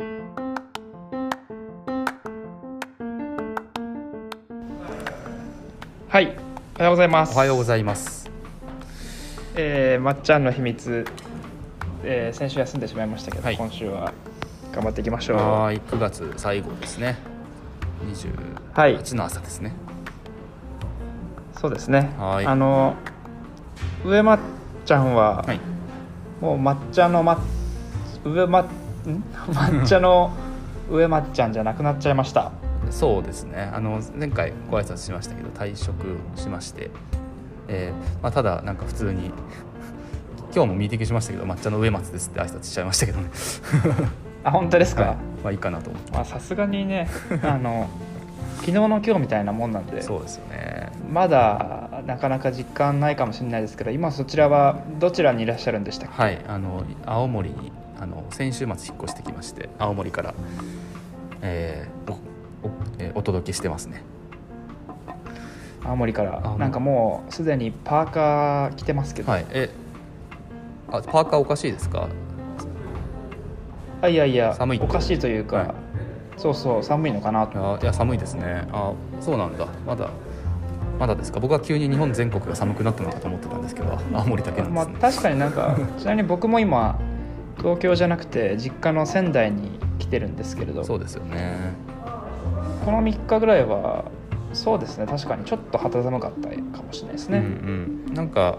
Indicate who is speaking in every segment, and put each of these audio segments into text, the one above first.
Speaker 1: はい、おはようございます。
Speaker 2: おはようございます。
Speaker 1: えーまっちゃんの秘密、えー先週休んでしまいましたけど、
Speaker 2: はい
Speaker 1: 今週は頑張っていきましょう。
Speaker 2: はーい、9月最後ですね。
Speaker 1: はい
Speaker 2: 28の朝ですね。
Speaker 1: そうですね。
Speaker 2: はい
Speaker 1: あの上まっちゃんは、
Speaker 2: はい。
Speaker 1: もう抹茶のま上まん 抹茶の上まっちゃんじゃなくなっちゃいました。
Speaker 2: そうですね。あの前回ご挨拶しましたけど退職しまして、えーまあただなんか普通に 今日もミーティングしましたけど抹茶の上松ですって挨拶しちゃいましたけどね。
Speaker 1: あ本当ですか？
Speaker 2: はい。まあいいかなと思って。
Speaker 1: まあさすがにね、あの昨日の今日みたいなもんなんで。
Speaker 2: そうですよね。
Speaker 1: まだなかなか実感ないかもしれないですけど今そちらはどちらにいらっしゃるんでしたっけ、
Speaker 2: はい。あの青森にあの先週末引っ越してきまして青森から、えーおおえーお届けしてますね。
Speaker 1: 青森から
Speaker 2: あ
Speaker 1: なんかもうすでにパーカー着てますけど、
Speaker 2: はい。えあパーカーおかしいですか？
Speaker 1: あいやいや
Speaker 2: 寒い
Speaker 1: おかしいというか、
Speaker 2: はい。
Speaker 1: そうそう寒いのかなと。
Speaker 2: あいや寒いですね。あそうなんだ。まだまだですか？僕は急に日本全国が寒くなったのかと思ってたんですけど青森だけなん
Speaker 1: まあ
Speaker 2: ですね、
Speaker 1: 確かになんか ちなみに僕も今東京じゃなくて実家の仙台に来てるんですけれど
Speaker 2: そうですよね。
Speaker 1: この3日ぐらいはそうですね確かにちょっと肌寒かったかもしれないですね、
Speaker 2: うんうん。なんか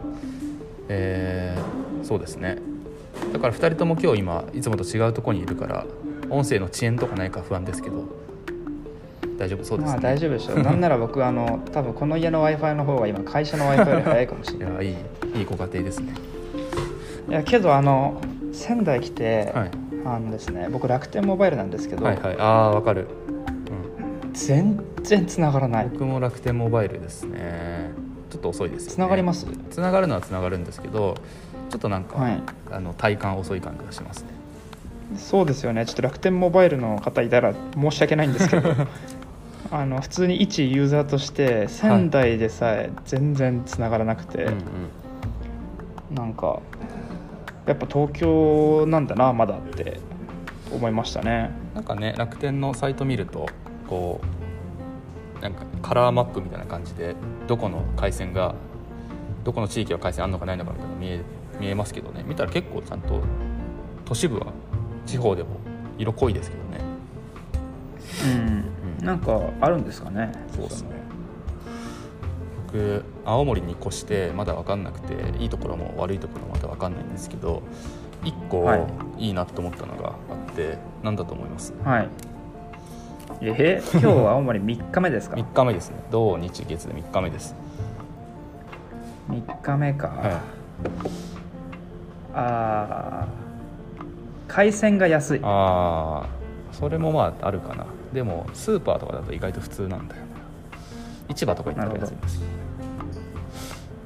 Speaker 2: えーそうですね。だから2人とも今日今いつもと違うところにいるから音声の遅延とかないか不安ですけど大丈夫そうですね。
Speaker 1: まあ大丈夫でしょう。なんなら僕あの多分この家の w i f i の方が今会社の w i f i より早いかもしれない。
Speaker 2: いやいいいいご家庭ですね。
Speaker 1: いやけどあの仙台来て、
Speaker 2: はい。
Speaker 1: あのですね僕楽天モバイルなんですけど、
Speaker 2: はいはい。ああわかる、
Speaker 1: 全然繋がらな
Speaker 2: うん、
Speaker 1: い。
Speaker 2: 僕も楽天モバイルですね。ちょっと遅いですよね。
Speaker 1: 繋がります？
Speaker 2: つながるのはつながるんですけどちょっとなんか、
Speaker 1: はい。
Speaker 2: あの体感遅い感じがしますね。
Speaker 1: そうですよね。ちょっと楽天モバイルの方いたら申し訳ないんですけど あの普通に一ユーザーとして仙台でさえ全然繋がらなくて、
Speaker 2: うんうん。
Speaker 1: なんかやっぱ東京なんだなまだって思いましたね。
Speaker 2: なんかね楽天のサイト見るとこうなんかカラーマップみたいな感じでどこの回線がどこの地域は回線あるのかないのかみたいなの見え見えますけどね。見たら結構ちゃんと都市部は地方でも色濃いですけどね。
Speaker 1: うん。なんかあるんですかね。
Speaker 2: そうですね僕青森に越してまだ分かんなくていいところも悪いところもまだ分かんないんですけど1個
Speaker 1: はい。
Speaker 2: いいなと思ったのがあって何だと思います？
Speaker 1: はい。え 今日は青森3日目ですか
Speaker 2: ？3日目ですね。土日月で3日目です。
Speaker 1: 3日目か、
Speaker 2: は
Speaker 1: あー海鮮が安い。
Speaker 2: ああそれもまああるかな。でもスーパーとかだと意外と普通なんだよね市場とか行ったら安いです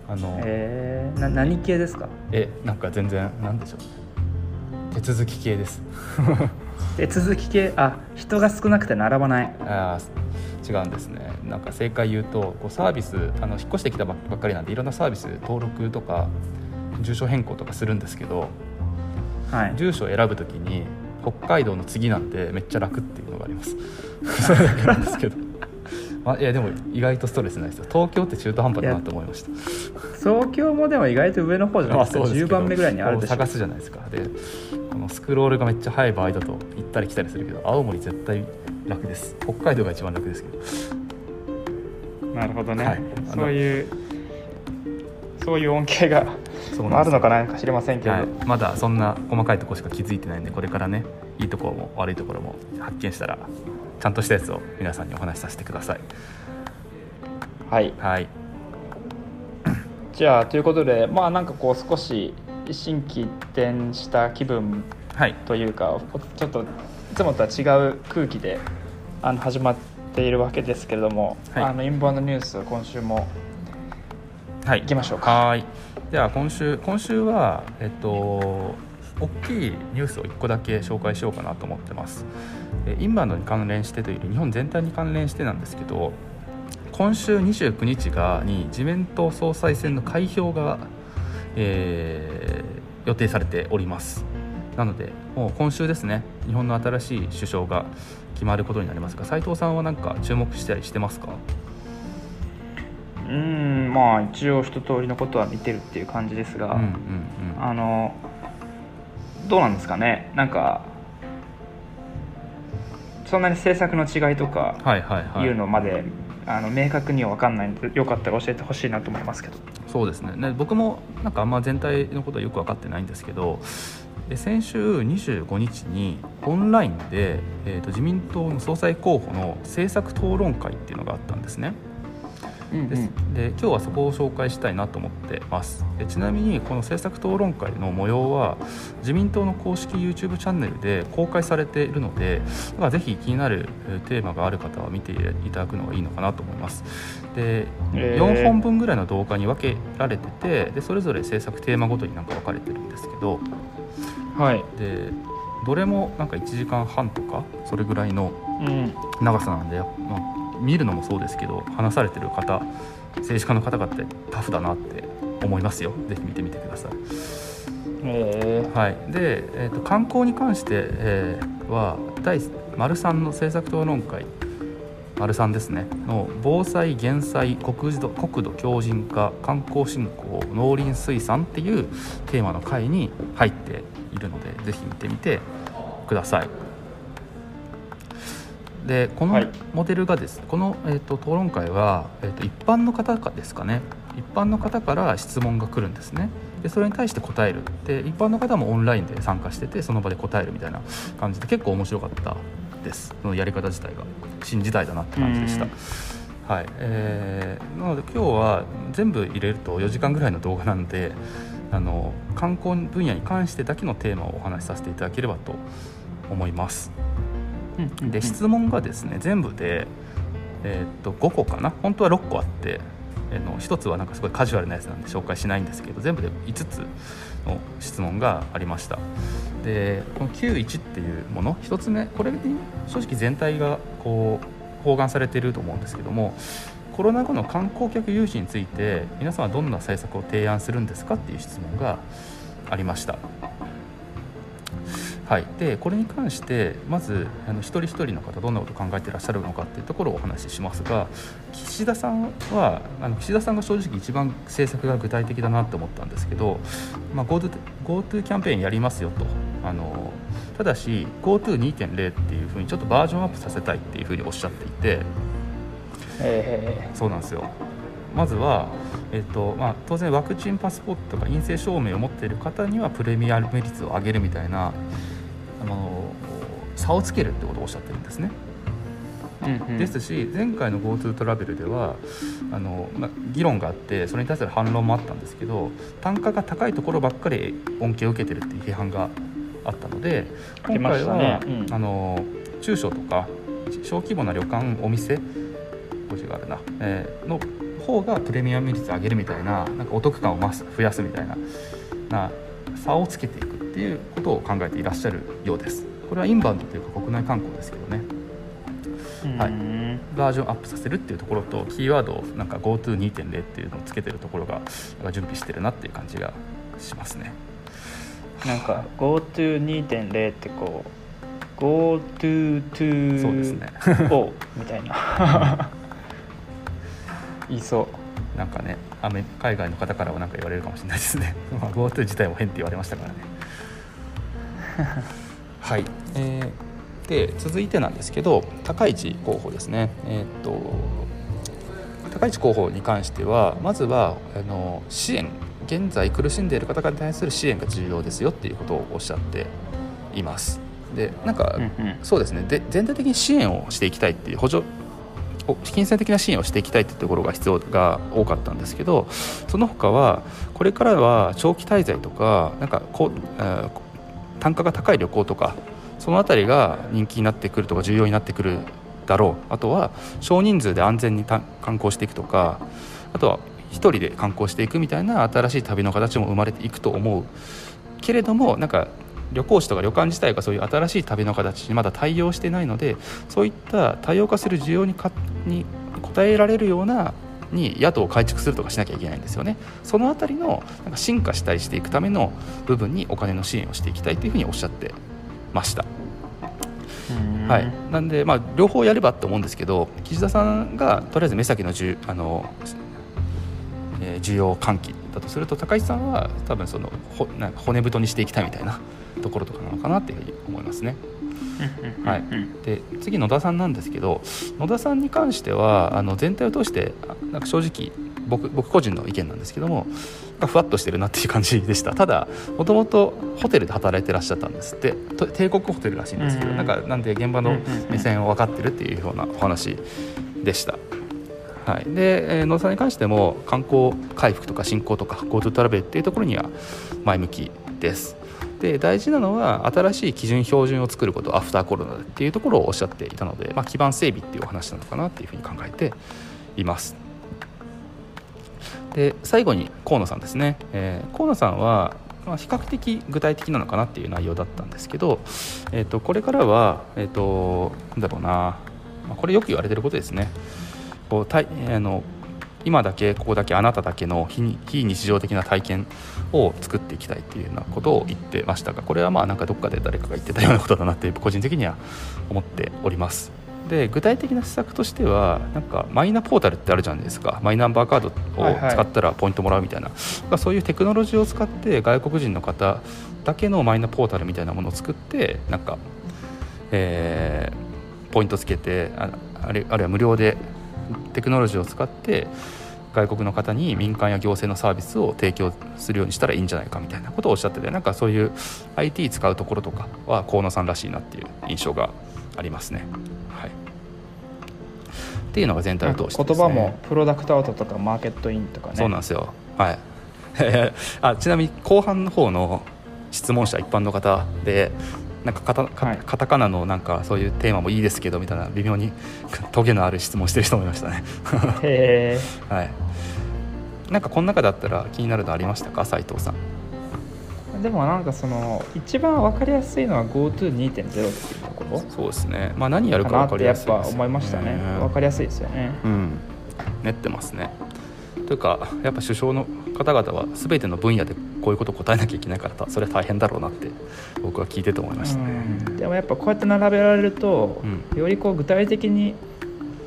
Speaker 2: あのえ
Speaker 1: えー、な何系ですか？
Speaker 2: なんか全然なんでしょう。手続き系です。
Speaker 1: 手続き系？あ人が少なくて並ばない。
Speaker 2: あー違うんですね。なんか正解言うとこうサービスあの引っ越してきたばっかりなんでいろんなサービス登録とか住所変更とかするんですけど
Speaker 1: はい。
Speaker 2: 住所を選ぶときに北海道の次なんてめっちゃ楽っていうのがあります。それだけなんですけど、まあ、いやでも意外とストレスないですよ。東京って中途半端だなと思いました。
Speaker 1: 東京もでも意外と上の方じゃないですか。10
Speaker 2: まあそうですけど
Speaker 1: 番目ぐらいにあるでし
Speaker 2: 探すじゃないですか。でこのスクロールがめっちゃ速い場合だと行ったり来たりするけど青森絶対楽です。北海道が一番楽ですけど。
Speaker 1: なるほどね、
Speaker 2: はい。
Speaker 1: そういうそういう恩恵がああるのか
Speaker 2: な
Speaker 1: なんか知りませんけど、
Speaker 2: はい、まだそんな細かいところしか気づいてないんでこれからねいいところも悪いところも発見したらちゃんとしたやつを皆さんにお話しさせてください。
Speaker 1: はい。
Speaker 2: はい。
Speaker 1: じゃあということでまあなんかこう少し心機一転した気分
Speaker 2: はい。
Speaker 1: というかちょっといつもとは違う空気であの始まっているわけですけれども、
Speaker 2: はい。
Speaker 1: あのインバウンドニュース今週も
Speaker 2: はい。
Speaker 1: 行きましょうか。
Speaker 2: はい。では今週今週はえっと大きいニュースを1個だけ紹介しようかなと思ってます。えインバウンドに関連してというより日本全体に関連してなんですけど今週29日がに自民党総裁選の開票が、えー予定されております。なのでもう今週ですね日本の新しい首相が決まることになりますが斉藤さんは何か注目したりしてますか？
Speaker 1: うんまあ一応一通りのことは見てるっていう感じですが、
Speaker 2: うんうんうん。
Speaker 1: あのどうなんですかね？なんかそんなに政策の違いとか
Speaker 2: はいはいはい。
Speaker 1: いうのまで、あの明確には分かんないのでよかったら教えてほしいなと思いますけど。
Speaker 2: そうですね。ね僕もなんかあんま全体のことはよく分かってないんですけどで先週25日にオンラインで、えー、と自民党の総裁候補の政策討論会っていうのがあったんですね。です。で今日はそこを紹介したいなと思ってます。でちなみにこの政策討論会の模様は自民党の公式 YouTube チャンネルで公開されているので、まあ、ぜひ気になるえーテーマがある方は見ていただくのがいいのかなと思います。で、
Speaker 1: えー。
Speaker 2: 4本分ぐらいの動画に分けられててでそれぞれ政策テーマごとになんか分かれてるんですけど。
Speaker 1: はい、
Speaker 2: でどれもなんか1時間半とかそれぐらいの
Speaker 1: うん、
Speaker 2: 長さなんで、まあ見るのもそうですけど話されてる方政治家の方々ってタフだなって思いますよぜひ見てみてください。
Speaker 1: え
Speaker 2: はい、で、えー、と観光に関して、えーは第丸3の政策討論会丸3ですねの防災減災国土国土強靭化観光振興農林水産っていうテーマの会に入っているのでぜひ見てみてください。でこの
Speaker 1: はい。
Speaker 2: モデルがですね、この、えー、と討論会は、えー、と一般の方かですかね。一般の方から質問が来るんですね。でそれに対して答える。で一般の方もオンラインで参加しててその場で答えるみたいな感じで結構面白かったです。そのやり方自体が。新時代だなって感じでした。
Speaker 1: うん。
Speaker 2: はい。えーなので今日は全部入れると4時間ぐらいの動画なのであの観光分野に関してだけのテーマをお話しさせていただければと思います。
Speaker 1: ー、
Speaker 2: で質問がですね全部で、えーっと5個かな？本当は6個あって、えーの1つはなんかすごいカジュアルなやつなんで紹介しないんですけど全部で5つの質問がありました。でこの91っていうもの1つ目これに正直全体がこう包含されていると思うんですけどもコロナ後の観光客誘致について皆さんはどんな政策を提案するんですかっていう質問がありました。はい、でこれに関してまずあの一人一人の方どんなことを考えていらっしゃるのかっていうところをお話ししますが岸田さんはあの岸田さんが正直一番政策が具体的だなと思ったんですけど、まあ、GoTo, キャンペーンやりますよと。あのただし GoTo2.0 っていうふうにちょっとバージョンアップさせたいっていうふうにおっしゃっていて。
Speaker 1: え
Speaker 2: そうなんですよ。まずは、えっとまあ、当然ワクチンパスポートとか陰性証明を持っている方にはプレミアム率を上げるみたいなあの差をつけるってことをおっしゃってるんですね。
Speaker 1: ーうんうん。
Speaker 2: ですし前回の GoTo トラベルではあの、まあ、議論があってそれに対する反論もあったんですけど単価が高いところばっかり恩恵を受けてるっていう批判があったので今回は、
Speaker 1: ね。うん。
Speaker 2: あの中小とか小規模な旅館お店文字があるな、えーの方がプレミアム率上げるみたいななんかお得感を増す増やすみたいなな差をつけていくっていうことを考えていらっしゃるようです。これはインバウンドというか国内観光ですけどね。はい。
Speaker 1: うん
Speaker 2: バージョンアップさせるっていうところとキーワードをなんか GoTo2.0 っていうのをつけてるところが準備してるなっていう感じがしますね。
Speaker 1: なんか GoTo2.0 ってこう GoTo
Speaker 2: そうですね。
Speaker 1: O みたいな。言いそう。
Speaker 2: なんかねアメ海外の方からは何か言われるかもしれないですね。まあ GoTo 自体も変って言われましたからね はい、えーで続いてなんですけど高市候補ですね。えーっと高市候補に関してはまずはあの支援現在苦しんでいる方々に対する支援が重要ですよっていうことをおっしゃっています。でなんか、
Speaker 1: うんうん。
Speaker 2: そうですね。で全体的に支援をしていきたいっていう補助お金銭的な支援をしていきたいっていうところが必要が多かったんですけどその他はこれからは長期滞在とかなんかこう、えー単価が高い旅行とかそのあたりが人気になってくるとか重要になってくるだろう。あとは少人数で安全に観光していくとかあとは一人で観光していくみたいな新しい旅の形も生まれていくと思う。けれどもなんか旅行者とか旅館自体がそういう新しい旅の形にまだ対応してないのでそういった多様化する需要にかに応えられるようなに宿を改築するとかしなきゃいけないんですよねその辺りのなんか進化したりしていくための部分にお金の支援をしていきたいというふうにおっしゃってました。はい、なんで、まあ、両方やればって思うんですけど岸田さんがとりあえず目先のじゅあの、えー需要喚起だとすると高市さんは多分そのほなんか骨太にしていきたいみたいなところとかなのかなっていうふうに思いますね。はい、で次野田さんなんですけど野田さんに関してはあの全体を通してあなんか正直僕僕個人の意見なんですけどもがふわっとしてるなっていう感じでした。ただもともとホテルで働いてらっしゃったんですって。と帝国ホテルらしいんですけど、
Speaker 1: うん。
Speaker 2: なんかなんで現場の目線を分かってるっていうようなお話でした。はい、で、えー野田さんに関しても観光回復とか振興とか GoTo トラベルっていうところには前向きです。で大事なのは新しい基準標準を作ることアフターコロナでっていうところをおっしゃっていたので、まあ、基盤整備っていうお話なのかなっていうふうに考えています。で最後に河野さんですね、えー河野さんは、まあ、比較的具体的なのかなっていう内容だったんですけど、えー、とこれからは、えー、となんだろうな、まあ、これよく言われてることですねこうたいあの今だけここだけあなただけの非日常的な体験を作っていきたいっていうようなことを言ってましたがこれはまあなんかどっかで誰かが言ってたようなことだなって個人的には思っております。で具体的な施策としてはなんかマイナポータルってあるじゃないですか。マイナンバーカードを使ったらポイントもらうみたいな、まあそういうテクノロジーを使って外国人の方だけのマイナポータルみたいなものを作ってなんか、えーポイントつけてああるあるいは無料でテクノロジーを使って外国の方に民間や行政のサービスを提供するようにしたらいいんじゃないかみたいなことをおっしゃっててなんかそういう IT 使うところとかは河野さんらしいなっていう印象がありますね。はい、っていうのが全体を通してです、ね、
Speaker 1: 言葉もプロダクトアウトとかマーケットインとかね。
Speaker 2: そうなんですよ。はい。あちなみに後半の方の質問者一般の方でなんかカタカ
Speaker 1: はい。
Speaker 2: カタカナのなんかそういうテーマもいいですけどみたいな微妙に トゲのある質問してる人もいましたね。
Speaker 1: へえ
Speaker 2: はい。なんかこの中だったら気になるのありましたか？斉藤さん。
Speaker 1: でもなんかその一番分かりやすいのは GoTo2.0 っていうところ。
Speaker 2: そうですね。まあ何やる
Speaker 1: か
Speaker 2: か分かり
Speaker 1: やっ
Speaker 2: やすいですよ
Speaker 1: ぱ思いましたね。分かりやすいですよね。
Speaker 2: うん。練ってますね。というかやっぱ首相の方々は全ての分野でこういうことを答えなきゃいけないからそれは大変だろうなって僕は聞いてて思いました。ね、
Speaker 1: うん。でもやっぱこうやって並べられると、
Speaker 2: う
Speaker 1: よりこう具体的に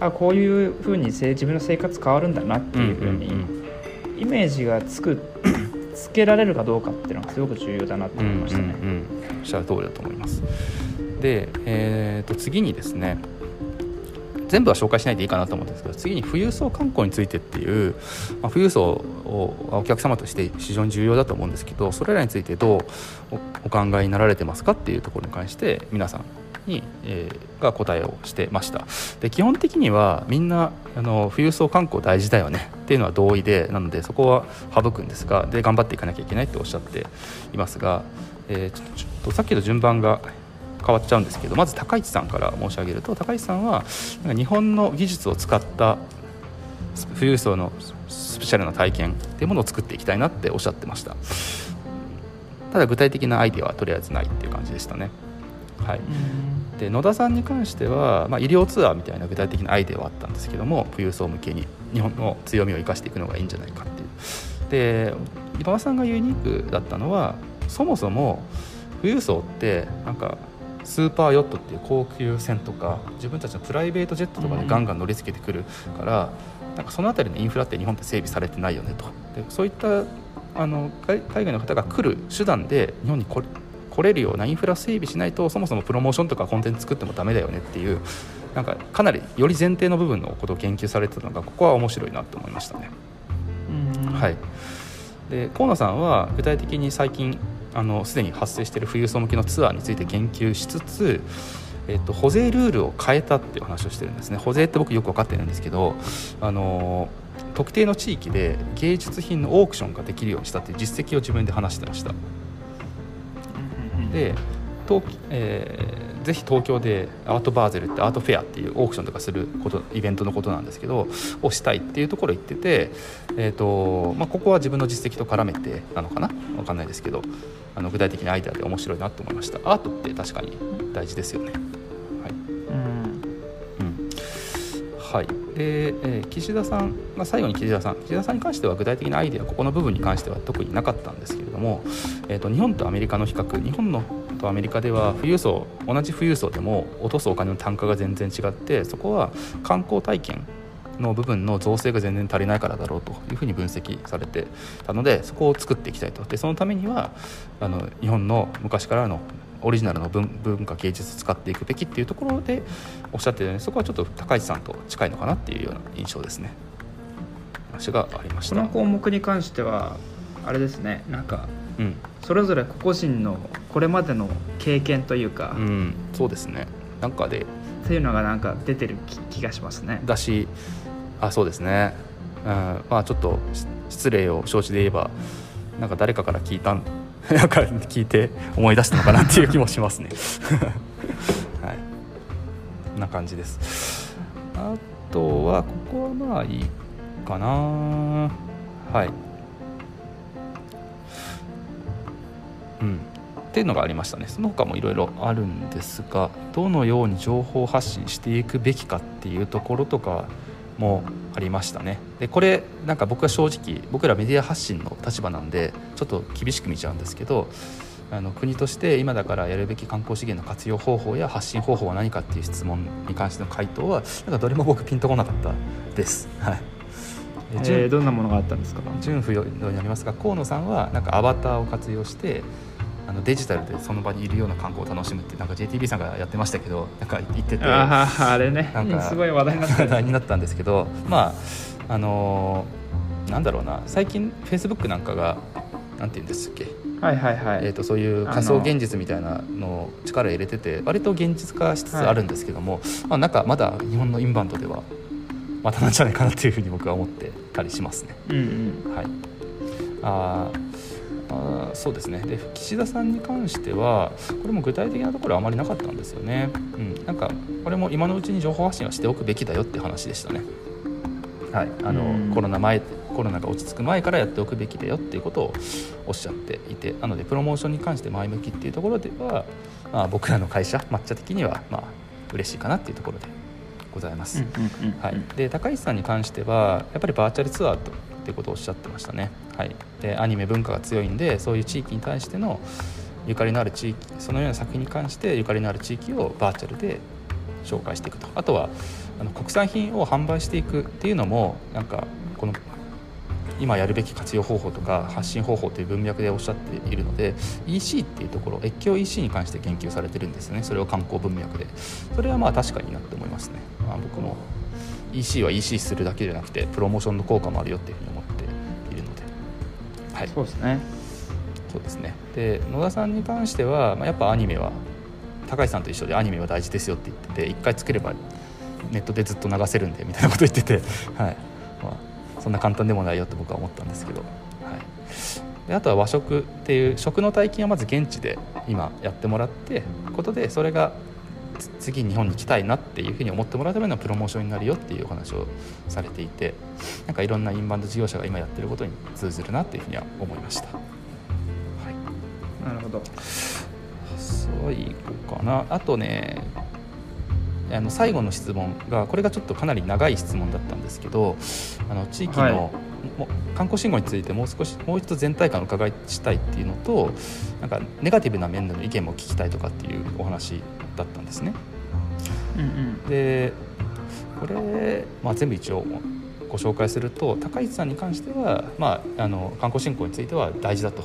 Speaker 1: あこういうふうにせ自分の生活変わるんだなっていうふうに、
Speaker 2: んん
Speaker 1: イメージがつく つけられるかどうかっていうのがすごく重要だなって
Speaker 2: うん
Speaker 1: 思いましたね。
Speaker 2: うんうん。おっしゃる通りだと思います。で、えー、と次にですね全部は紹介しないでいいかなと思うんですけど次に富裕層観光についてっていう、まあ、富裕層をお客様として非常に重要だと思うんですけどそれらについてどうお考えになられてますかっていうところに関して皆さんに、えーが答えをしてました。で基本的にはみんなあの富裕層観光大事だよねっていうのは同意でなのでそこは省くんですがで頑張っていかなきゃいけないっておっしゃっていますが、えーちょっとょっとさっきと順番が変わっちゃうんですけどまず高市さんから申し上げると高市さんはなんか日本の技術を使った富裕層のスペシャルな体験っていうものを作っていきたいなっておっしゃってました。ただ具体的なアイデアはとりあえずないっていう感じでしたね。はい。で野田さんに関しては、まあ、医療ツアーみたいな具体的なアイデアはあったんですけども富裕層向けに日本の強みを生かしていくのがいいんじゃないかっていう。で今田さんがユニークだったのはそもそも富裕層ってなんかスーパーヨットっていう高級船とか自分たちのプライベートジェットとかでガンガン乗り付けてくるから、なんかその辺りのインフラって日本って整備されてないよねと。でそういったあの海海外の方が来る手段で日本に来れ来れるようなインフラ整備しないとそもそもプロモーションとかコンテンツ作ってもダメだよねっていうなんかかなりより前提の部分のことを研究されてたのがここは面白いなと思いましたね。
Speaker 1: うん
Speaker 2: はい、で河野さんは具体的に最近あのすでに発生している富裕層向けのツアーについて言及しつつ、えっと、保税ルールを変えたっていう話をしてるんですね。保税って僕よく分かってるんですけどあの特定の地域で芸術品のオークションができるようにしたっていう実績を自分で話してました。で東、えーぜひ東京でアートバーゼルってアートフェアっていうオークションとかすることイベントのことなんですけどをしたいっていうところを言ってて、えーとまあ、ここは自分の実績と絡めてなのかな分かんないですけどあの具体的なアイデアで面白いなと思いました。アートって確かに大事ですよね。はい、
Speaker 1: うん。
Speaker 2: はい、で、えー、岸田さん、まあ、最後に岸田さん。岸田さんに関しては具体的なアイデアここの部分に関しては特になかったんですけれども、えーと、日本とアメリカの比較日本のとアメリカでは富裕層同じ富裕層でも落とすお金の単価が全然違ってそこは観光体験の部分の造成が全然足りないからだろうというふうに分析されてたのでそこを作っていきたいと。でそのためにはあの日本の昔からのオリジナルの文文化芸術を使っていくべきっていうところでおっしゃってるようにそこはちょっと高市さんと近いのかなっていうような印象ですね。話がありました。
Speaker 1: この項目に関してはあれですね。なんか、うん、それぞれ個々人のこれまでの経験というか、
Speaker 2: うん、そうですね。なんかで
Speaker 1: っていうのがなんか出てる気がしますね。
Speaker 2: だしあそうですね、うん、まあちょっと失礼を承知で言えばなんか誰かから聞いたん なんか聞いて思い出したのかなっていう気もしますね。はい。こんな感じです。あとはここはまあいいかな。はいうん。っていうのがありましたね。その他もいろいろあるんですがどのように情報発信していくべきかっていうところとかもありましたね。でこれなんか僕は正直僕らメディア発信の立場なんでちょっと厳しく見ちゃうんですけどあの国として今だからやるべき観光資源の活用方法や発信方法は何かっていう質問に関しての回答はなんかどれも僕ピンとこなかったです。はい。
Speaker 1: えー、どんなものがあったんですか？
Speaker 2: 純不要になりますが河野さんはなんかアバターを活用してあのデジタルでその場にいるような観光を楽しむってなんか JTB さんがやってましたけどなんか言ってて
Speaker 1: ああれね。なんかすごい話題になった。話
Speaker 2: 題になったんですけどまああのー、なんだろうな最近フェイスブックなんかがなんて言うんですっけ？
Speaker 1: はいはいはい。
Speaker 2: えーと、そういう仮想現実みたいなのを力入れてて割と現実化しつつあるんですけども、はい、まあ、なんかまだ日本のインバウンドではまたなんじゃないかなっていうふうに僕は思ってたりしますね。
Speaker 1: うんうん、
Speaker 2: はい。ああそうですね。で岸田さんに関してはこれも具体的なところはあまりなかったんですよね、うん、なんかこれも今のうちに情報発信はしておくべきだよって話でしたね。はい。あのコロナ前コロナが落ち着く前からやっておくべきだよっていうことをおっしゃっていてなのでプロモーションに関して前向きっていうところでは、まあ、僕らの会社抹茶的にはまあ嬉しいかなっていうところでございます、はい、で高市さんに関してはやっぱりバーチャルツアーとっていうことをおっしゃってましたね。はい、でアニメ文化が強いんでそういう地域に対してのゆかりのある地域そのような作品に関してゆかりのある地域をバーチャルで紹介していくと。あとはあの国産品を販売していくっていうのもなんかこの今やるべき活用方法とか発信方法という文脈でおっしゃっているので EC っていうところ越境 EC に関して研究されてるんですよね。それを観光文脈で。それはまあ確かになって思いますね、まあ、僕も EC は EC するだけじゃなくてプロモーションの効果もあるよっていうふうに思って、
Speaker 1: はい、そうですね。
Speaker 2: そうですね。で野田さんに関しては、まあ、やっぱアニメは高橋さんと一緒でアニメは大事ですよって言ってて一回作ればネットでずっと流せるんでみたいなこと言ってて、はい。まあ、そんな簡単でもないよって僕は思ったんですけど、はい、であとは和食っていう食の体験をまず現地で今やってもらってことでそれが次日本に来たいなっていうふうに思ってもらうためのプロモーションになるよっていうお話をされていてなんかいろんなインバウンド事業者が今やってることに通ずるなっていうふうには思いました。は
Speaker 1: い、なるほど。
Speaker 2: 最後かな。あとねあの最後の質問がこれがちょっとかなり長い質問だったんですけどあの地域の、はい。観光信号についてもう少しもう一度全体感を伺いしたいっていうのとなんかネガティブな面での意見も聞きたいとかっていうお話だったんですね。
Speaker 1: うんうん、
Speaker 2: でこれ、まあ、全部一応ご紹介すると高市さんに関しては、まあ、あの観光振興については大事だと。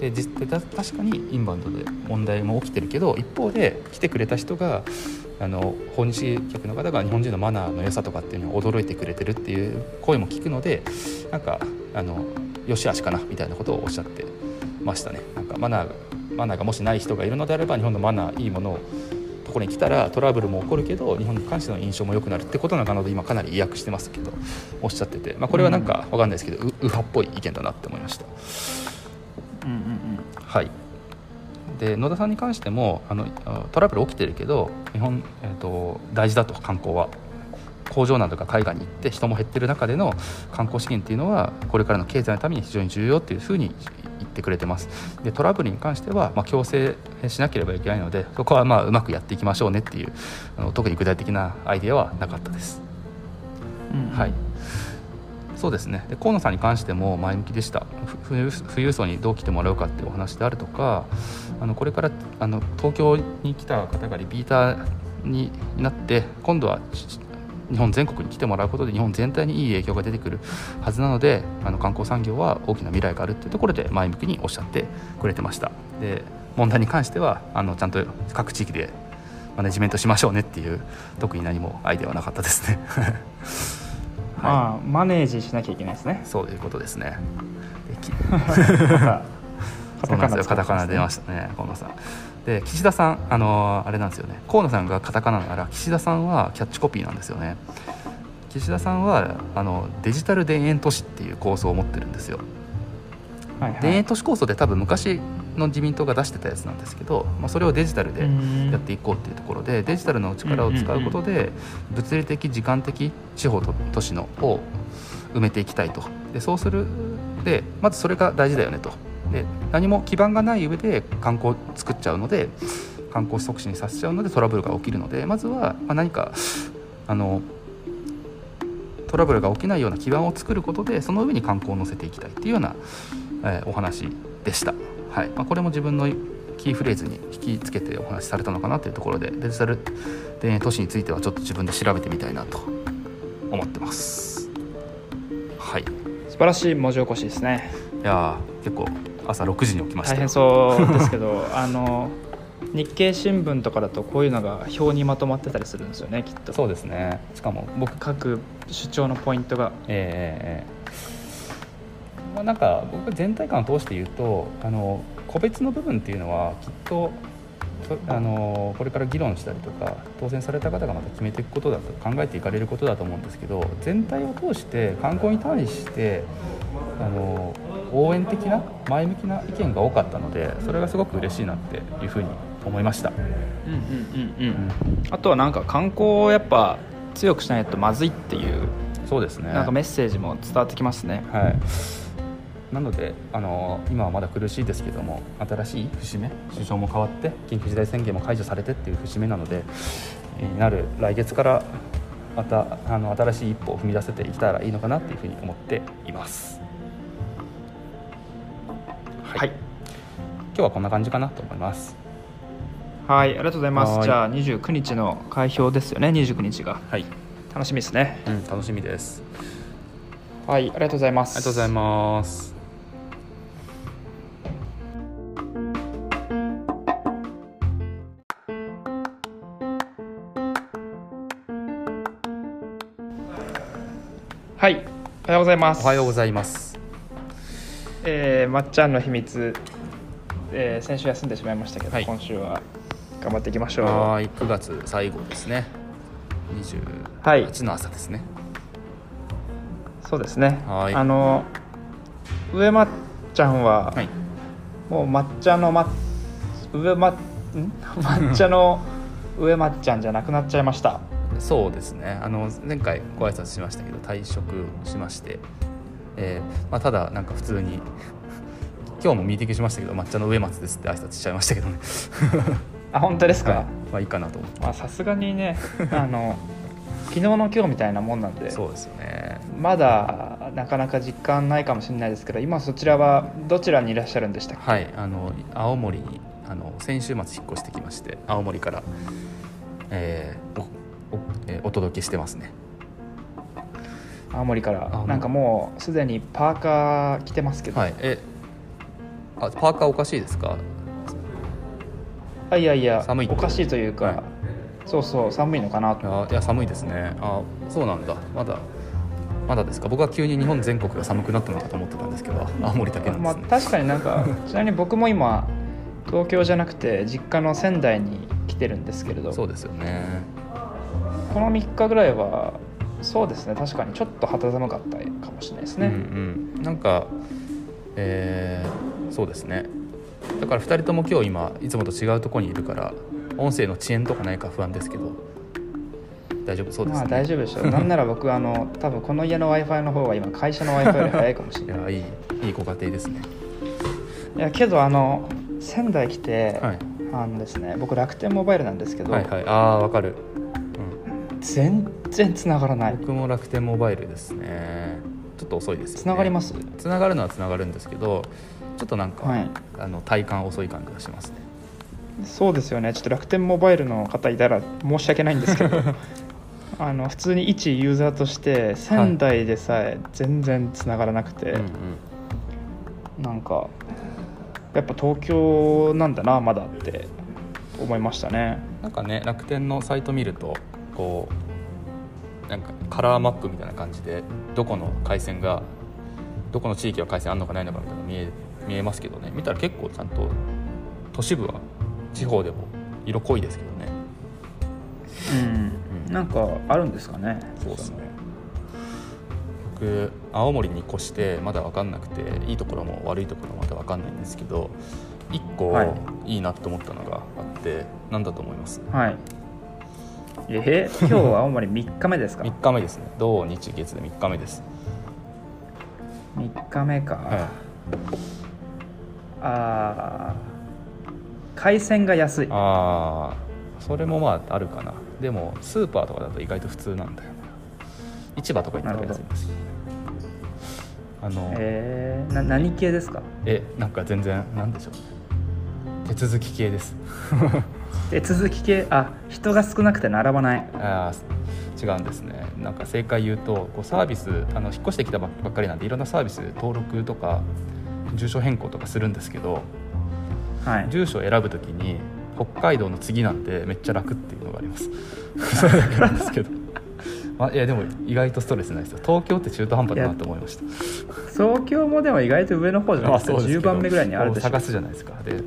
Speaker 2: で実確かにインバウンドで問題も起きてるけど一方で来てくれた人があの訪日客の方が日本人のマナーの良さとかっていうのを驚いてくれてるっていう声も聞くのでなんかあのよしあしかなみたいなことをおっしゃってましたね。なんかマナーマナーがもしない人がいるのであれば日本のマナーいいものをところに来たらトラブルも起こるけど日本に関しての印象も良くなるってことなので今かなり意訳してますけどおっしゃってて、まあ、これはなんか分かんないですけど、うん、右派っぽい意見だなって思いました。
Speaker 1: うんうんうん、
Speaker 2: はい。で野田さんに関してもあのトラブル起きてるけど日本、えーと、大事だと観光は。工場などが海外に行って人も減ってる中での観光資源っていうのはこれからの経済のために非常に重要っていうふうに言ってくれてます。でトラブルに関しては、まあ、強制しなければいけないのでそこはまあうまくやっていきましょうねっていうあの特に具体的なアイデアはなかったです。
Speaker 1: うん
Speaker 2: はい。そうですね。で河野さんに関しても前向きでした。ふ富裕層にどう来てもらうかっていうお話であるとかあのこれからあの東京に来た方がリピーターになって今度はし日本全国に来てもらうことで日本全体にいい影響が出てくるはずなのであの観光産業は大きな未来があるっていうところで前向きにおっしゃってくれてました。で問題に関してはあのちゃんと各地域でマネジメントしましょうねっていう特に何もアイデアはなかったですね。
Speaker 1: まあマネージしなきゃいけないですね。
Speaker 2: そういうことですね。でき
Speaker 1: また
Speaker 2: そうなんですよ。カタカナ出ま
Speaker 1: し
Speaker 2: したね河野さんで岸田さんあのーあれなんですよね。河野さんがカタカナなら岸田さんはキャッチコピーなんですよね。岸田さんはあのデジタル田園都市っていう構想を持ってるんですよ。
Speaker 1: た、はいはい、
Speaker 2: 田園都市構想で多分昔の自民党が出してたやつなんですけど、まあ、それをデジタルで
Speaker 1: うん。
Speaker 2: やっていこうっていうところでデジタルの力を使うことで物理的時間的地方と都市のを埋めていきたいと。でそうするでまずそれが大事だよねとで何も基盤がない上で観光を作っちゃうので観光促進させちゃうのでトラブルが起きるのでまずはまあ何かあのトラブルが起きないような基盤を作ることでその上に観光を乗せていきたいっていうような、えーお話でした、はい。まあ、これも自分のキーフレーズに引きつけてお話しされたのかなというところでデジタル田園都市についてはちょっと自分で調べてみたいなと思ってます。はい。い
Speaker 1: 素晴らしい文字起こしですね。
Speaker 2: やー結構朝6時に起きましたよ。
Speaker 1: 大変そうですけど あの日経新聞とかだとこういうのが表にまとまってたりするんですよねきっと。
Speaker 2: そうですね。しかも僕
Speaker 1: 各主張のポイントが。
Speaker 2: えーえーまあ、なんか僕全体感を通して言うとあの個別の部分っていうのはきっとそあのこれから議論したりとか当選された方がまた決めていくことだと考えていかれることだと思うんですけど全体を通して観光に対してあの応援的な前向きな意見が多かったのでそれがすごく嬉しいなっていうふうに思いました。
Speaker 1: うんうんうんうん。あとはなんか観光をやっぱ強くしないとまずいっていう
Speaker 2: そうですね。
Speaker 1: なんかメッセージも伝わってきますね。
Speaker 2: はい、なのであの今はまだ苦しいですけども新しい節目首相も変わって緊急事態宣言も解除されてっていう節目なのでえーなる来月からまたあの新しい一歩を踏み出せていけたらいいのかなっていうふうに思っています。はい、
Speaker 1: はい、
Speaker 2: 今日はこんな感じかなと思います。
Speaker 1: はい、ありがとうございま
Speaker 2: はい。
Speaker 1: すじゃあ29日の開票ですよね。29日が。
Speaker 2: はい、
Speaker 1: 楽しみですね。
Speaker 2: うん、楽しみです。
Speaker 1: はいありがとうございます。
Speaker 2: ありがとうございます。
Speaker 1: はいおはようございます。
Speaker 2: おはようございます。
Speaker 1: えーまっちゃんの秘密、えー先週休んでしまいましたけど、
Speaker 2: はい。
Speaker 1: 今週は頑張っていきましょう。
Speaker 2: はーい、9月最後ですね。
Speaker 1: はい。
Speaker 2: 28の朝ですね。
Speaker 1: そうですね。
Speaker 2: はい。
Speaker 1: あの上まっちゃんは、
Speaker 2: はい。
Speaker 1: もう抹茶のま上まん？抹茶の上まっちゃんじゃなくなっちゃいました。
Speaker 2: そうですね。あの前回ご挨拶しましたけど退職しまして、えーまあ、ただなんか普通に 今日もミーティングしましたけど抹茶の上松ですって挨拶しちゃいましたけどね。
Speaker 1: あ本当ですか、
Speaker 2: はい。まあいいかなと思って。
Speaker 1: まあさすがにねあの昨日の今日みたいなもんなんで
Speaker 2: そうですよね。
Speaker 1: まだなかなか実感ないかもしれないですけど今そちらはどちらにいらっしゃるんでしたっけ？
Speaker 2: はいあの青森にあの先週末引っ越してきまして青森から、えーおおえーお届けしてますね
Speaker 1: 青森か
Speaker 2: あ
Speaker 1: らなんかもうすでにパーカー着てますけど、
Speaker 2: はい。えあパーカーおかしいですか？
Speaker 1: あいやいや
Speaker 2: 寒い
Speaker 1: おかしいというか、
Speaker 2: はい。
Speaker 1: そうそう寒いのかなと
Speaker 2: あいや寒いですね。あそうなんだ。まだまだですか？僕は急に日本全国が寒くなったのかと思ってたんですけど青森だけなん
Speaker 1: まあ
Speaker 2: ですね、
Speaker 1: 確かになんか ちなみに僕も今東京じゃなくて実家の仙台に来てるんですけれど。
Speaker 2: そうですよね。
Speaker 1: この3日ぐらいはそうですね確かにちょっと肌寒かったかもしれないですね、
Speaker 2: うんうん、なんか、えーそうですね。だから2人とも今日今いつもと違うところにいるから音声の遅延とかないか不安ですけど。大丈夫そうですね。
Speaker 1: まあ大丈夫でしょう。なんなら僕あの多分この家の w i f i の方が今会社の w i f i より早いかもしれない。
Speaker 2: いやいいいいご家庭ですね。
Speaker 1: いやけどあの仙台来て、
Speaker 2: はい。
Speaker 1: あのですね僕楽天モバイルなんですけど、
Speaker 2: はいはい。ああわかる、
Speaker 1: 全然繋がらない。
Speaker 2: 僕も楽天モバイルですね。ちょっと遅いですよね。
Speaker 1: 繋がります？
Speaker 2: 繋がるのは繋がるんですけどちょっとなんか、
Speaker 1: はい。
Speaker 2: あの体感遅い感じがしますね。
Speaker 1: そうですよね。ちょっと楽天モバイルの方いたら申し訳ないんですけど。あの普通に一ユーザーとして仙台でさえ全然繋がらなくて、
Speaker 2: うんうん
Speaker 1: なんかやっぱ東京なんだなまだって思いましたね。
Speaker 2: なんかね楽天のサイト見るとこうなんかカラーマップみたいな感じでどこの回線がどこの地域は回線あるのかないのかみたいなの見え見えますけどね。見たら結構ちゃんと都市部は地方でも色濃いですけどね。
Speaker 1: うん。なんかあるんですかね。
Speaker 2: そうですね。僕青森に越してまだ分かんなくていいところも悪いところもまだ分かんないんですけど1個
Speaker 1: はい。
Speaker 2: いいなと思ったのがあって何だと思います？
Speaker 1: はいえ今日は青森3日目ですか
Speaker 2: ？3日目ですね。土日月で3日目です。
Speaker 1: 3日目か、
Speaker 2: は
Speaker 1: あー海鮮が安い。
Speaker 2: ああそれもまああるかな。でもスーパーとかだと意外と普通なんだよな市場とか行ったら安いんです。よあのえ
Speaker 1: えー、な何系ですか？
Speaker 2: なんか全然なんでしょう。手続き系です
Speaker 1: 手続き系あ人が少なくて並ばない。
Speaker 2: あー違うんですね。なんか正解言うとこうサービスあの引っ越してきたばっかりなんでいろんなサービス登録とか住所変更とかするんですけど
Speaker 1: はい。
Speaker 2: 住所を選ぶときに北海道の次なんてめっちゃ楽っていうのがあります。それだけなんですけど、まあ、いやでも意外とストレスないですよ。東京って中途半端だなと思いました。
Speaker 1: 東京もでも意外と上の方じゃないですか。10
Speaker 2: ですけど。
Speaker 1: 番目ぐらいにあるでしょ。
Speaker 2: 探すじゃないですか。で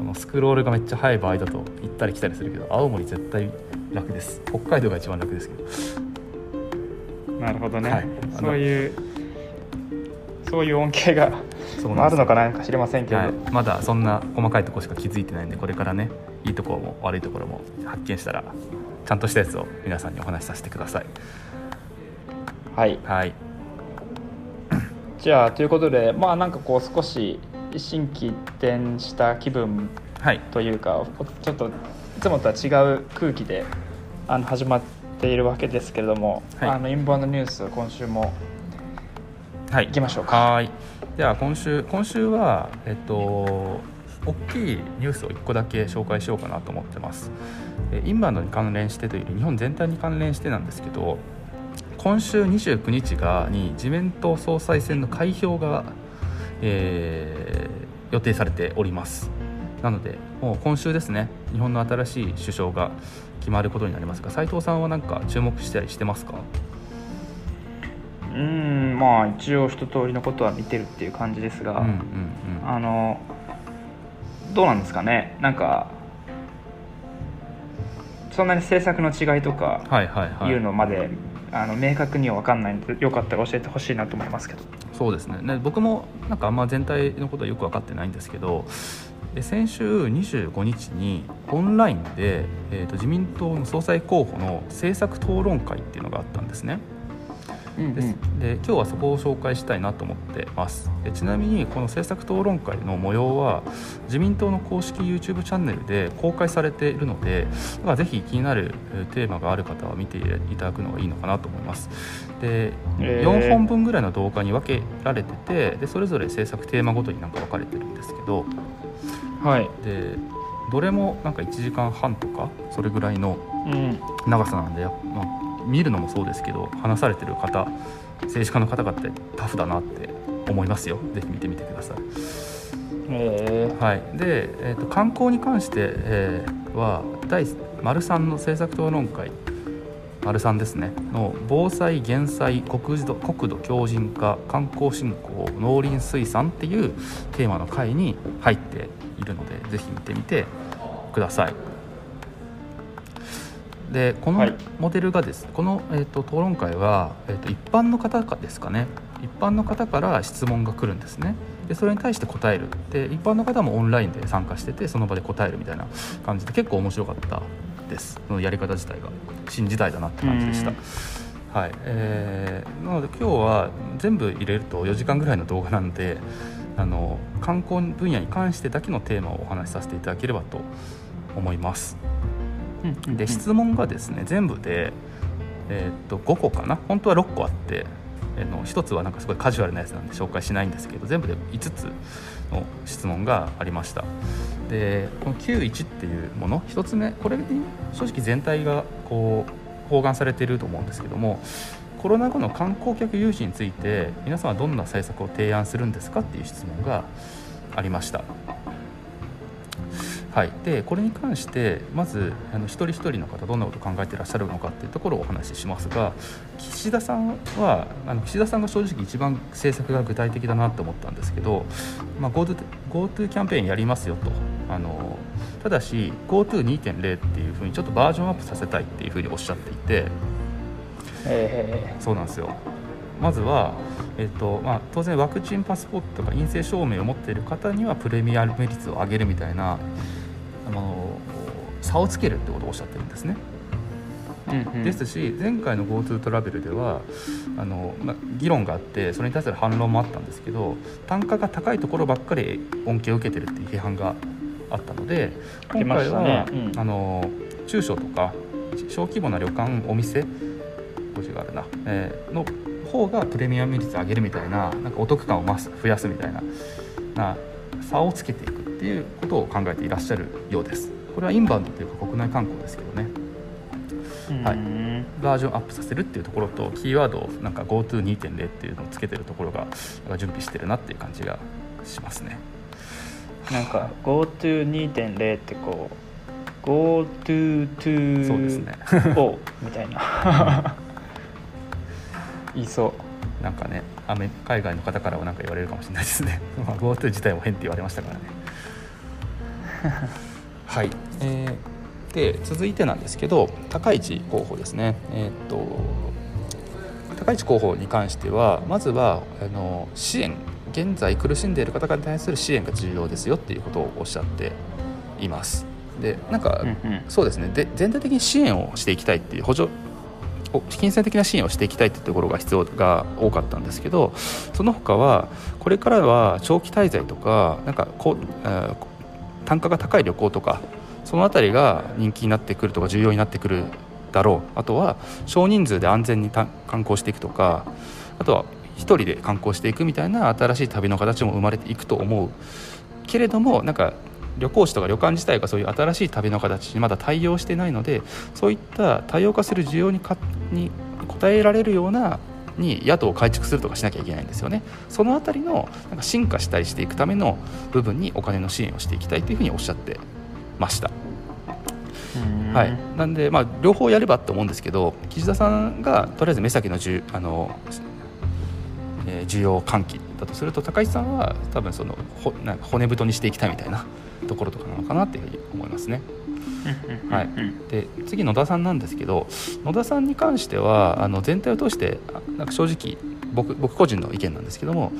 Speaker 2: このスクロールがめっちゃ速い場合だと行ったり来たりするけど青森絶対楽です。北海道が一番楽ですけど。
Speaker 1: なるほどね、
Speaker 2: はい。
Speaker 1: そういうそういう恩恵がああるのか
Speaker 2: な
Speaker 1: なんか知りませんけど、
Speaker 2: はい、まだそんな細かいところしか気づいてないんでこれからねいいところも悪いところも発見したらちゃんとしたやつを皆さんにお話しさせてください。
Speaker 1: はい。
Speaker 2: はい。
Speaker 1: じゃあということでまあなんかこう少し心機一転した気分
Speaker 2: はい
Speaker 1: というかちょっといつもとは違う空気であの始まっているわけですけれども、
Speaker 2: はい
Speaker 1: あのインバウンドニュース今週も
Speaker 2: はい
Speaker 1: 行きましょうか
Speaker 2: はいでは今週今週はえっと大きいニュースを1個だけ紹介しようかなと思ってますえインバウンドに関連してというより日本全体に関連してなんですけど今週29日がに自民党総裁選の開票が、えー予定されております。なのでもう今週ですね日本の新しい首相が決まることになりますが斉藤さんは何か注目したりしてますか？
Speaker 1: うんまあ一応一通りのことは見てるっていう感じですが、
Speaker 2: うんうんうん。
Speaker 1: あのどうなんですかね？なんかそんなに政策の違いとか
Speaker 2: い
Speaker 1: うのまで、あの明確には分かんないのでよかったら教えてほしいなと思いますけど
Speaker 2: そうですねね僕もなんかあんま全体のことはよく分かってないんですけどで先週25日にオンラインで、えー、と自民党の総裁候補の政策討論会っていうのがあったんですね。です。で今日はそこを紹介したいなと思ってます。でちなみにこの政策討論会の模様は自民党の公式 YouTube チャンネルで公開されているのでぜひ気になるえーテーマがある方は見ていただくのがいいのかなと思います。で
Speaker 1: えー。
Speaker 2: 4本分ぐらいの動画に分けられててでそれぞれ制作テーマごとになんか分かれてるんですけど
Speaker 1: はい、
Speaker 2: でどれもなんか1時間半とかそれぐらいの
Speaker 1: うん、
Speaker 2: 長さなんで、まあ、見るのもそうですけど話されてる方政治家の方々ってタフだなって思いますよ。ぜひ見てみてください。
Speaker 1: え
Speaker 2: はい、で、えー、と観光に関して、えーは第丸3の政策討論会。丸3ですね。の防災減災国土国土強靭化観光振興農林水産っていうテーマの会に入っているのでぜひ見てみてください。でこの
Speaker 1: はい。
Speaker 2: モデルがですね、この、えー、と討論会は、えー、と一般の方かですかね一般の方から質問が来るんですね。でそれに対して答える。で一般の方もオンラインで参加しててその場で答えるみたいな感じで結構面白かったです。そのやり方自体が。新時代だなって感じでした。
Speaker 1: うん。
Speaker 2: はい。えーなので今日は全部入れると4時間ぐらいの動画なんであの観光分野に関してだけのテーマをお話しさせていただければと思います。
Speaker 1: ー、
Speaker 2: で質問がですね全部でえー、っと5個かな？本当は6個あってえの1つはなんかすごいカジュアルなやつなんで紹介しないんですけど全部で5つの質問がありました。でこの91っていうもの1つ目これに正直全体がこう包含されていると思うんですけどもコロナ後の観光客誘致について皆さんはどんな政策を提案するんですかっていう質問がありました。はい、でこれに関してまずあの一人一人の方どんなことを考えていらっしゃるのかっていうところをお話ししますが岸田さんはあの岸田さんが正直一番政策が具体的だなと思ったんですけど、まあ、GoTo, GoTo キャンペーンやりますよと。あのただし GoTo2.0 っていうふうにちょっとバージョンアップさせたいっていうふうにおっしゃっていて、
Speaker 1: え
Speaker 2: ー、そうなんですよ。まずは、えーとまあ、当然ワクチンパスポートとか陰性証明を持っている方にはプレミアム率を上げるみたいなあの差をつけるってことをおっしゃってるんですね。うんうん、ですし前回の GoTo トラベルではあの、ま、議論があってそれに対する反論もあったんですけど単価が高いところばっかり恩恵を受けてるっていう批判があったので今回は、ね。うん、あの中小とか小規模な旅館お店こがあるな、えー、の方がプレミアム率上げるみたいななんかお得感を増す増やすみたいなな差をつけていくっていうことを考えていらっしゃるようです。これはインバウンドというか国内観光ですけどね。はい、バージョンアップさせるっていうところとキーワードをなんか GoTo2.0 っていうのをつけてるところが準備してるなっていう感じがしますね。
Speaker 1: なんか GoTo2.0 ってこう GoTo
Speaker 2: そうですね。
Speaker 1: おみたいな。言いそう。
Speaker 2: なんかね海外の方からは何か言われるかもしれないですね。GoTo 自体も変って言われましたからね はい、えー、で続いてなんですけど高市候補ですね。えー、っと高市候補に関してはまずはあの支援現在苦しんでいる方々に対する支援が重要ですよっていうことをおっしゃっています。でなんか、うんうん、そうですね。で全体的に支援をしていきたいっていう補助金銭的な支援をしていきたいというところが必要が多かったんですけどその他はこれからは長期滞在とかなんかこう、えー、単価が高い旅行とかその辺りが人気になってくるとか重要になってくるだろう。あとは少人数で安全に観光していくとかあとは1人で観光していくみたいな新しい旅の形も生まれていくと思う。けれどもなんか旅行士とか旅館自体がそういう新しい旅の形にまだ対応してないのでそういった多様化する需要にかに応えられるようなに宿を改築するとかしなきゃいけないんですよねその辺りのなんか進化したりしていくための部分にお金の支援をしていきたいというふうにおっしゃってました。はい、なんで、まあ、両方やればと思うんですけど岸田さんがとりあえず目先のじゅあの、えー、需要喚起だとすると高市さんは多分そのほなんか骨太にしていきたいみたいなところとかなのかなっていうふうに思いますね。はい、で次野田さんなんですけど野田さんに関してはあの全体を通してなんか正直僕僕個人の意見なんですけども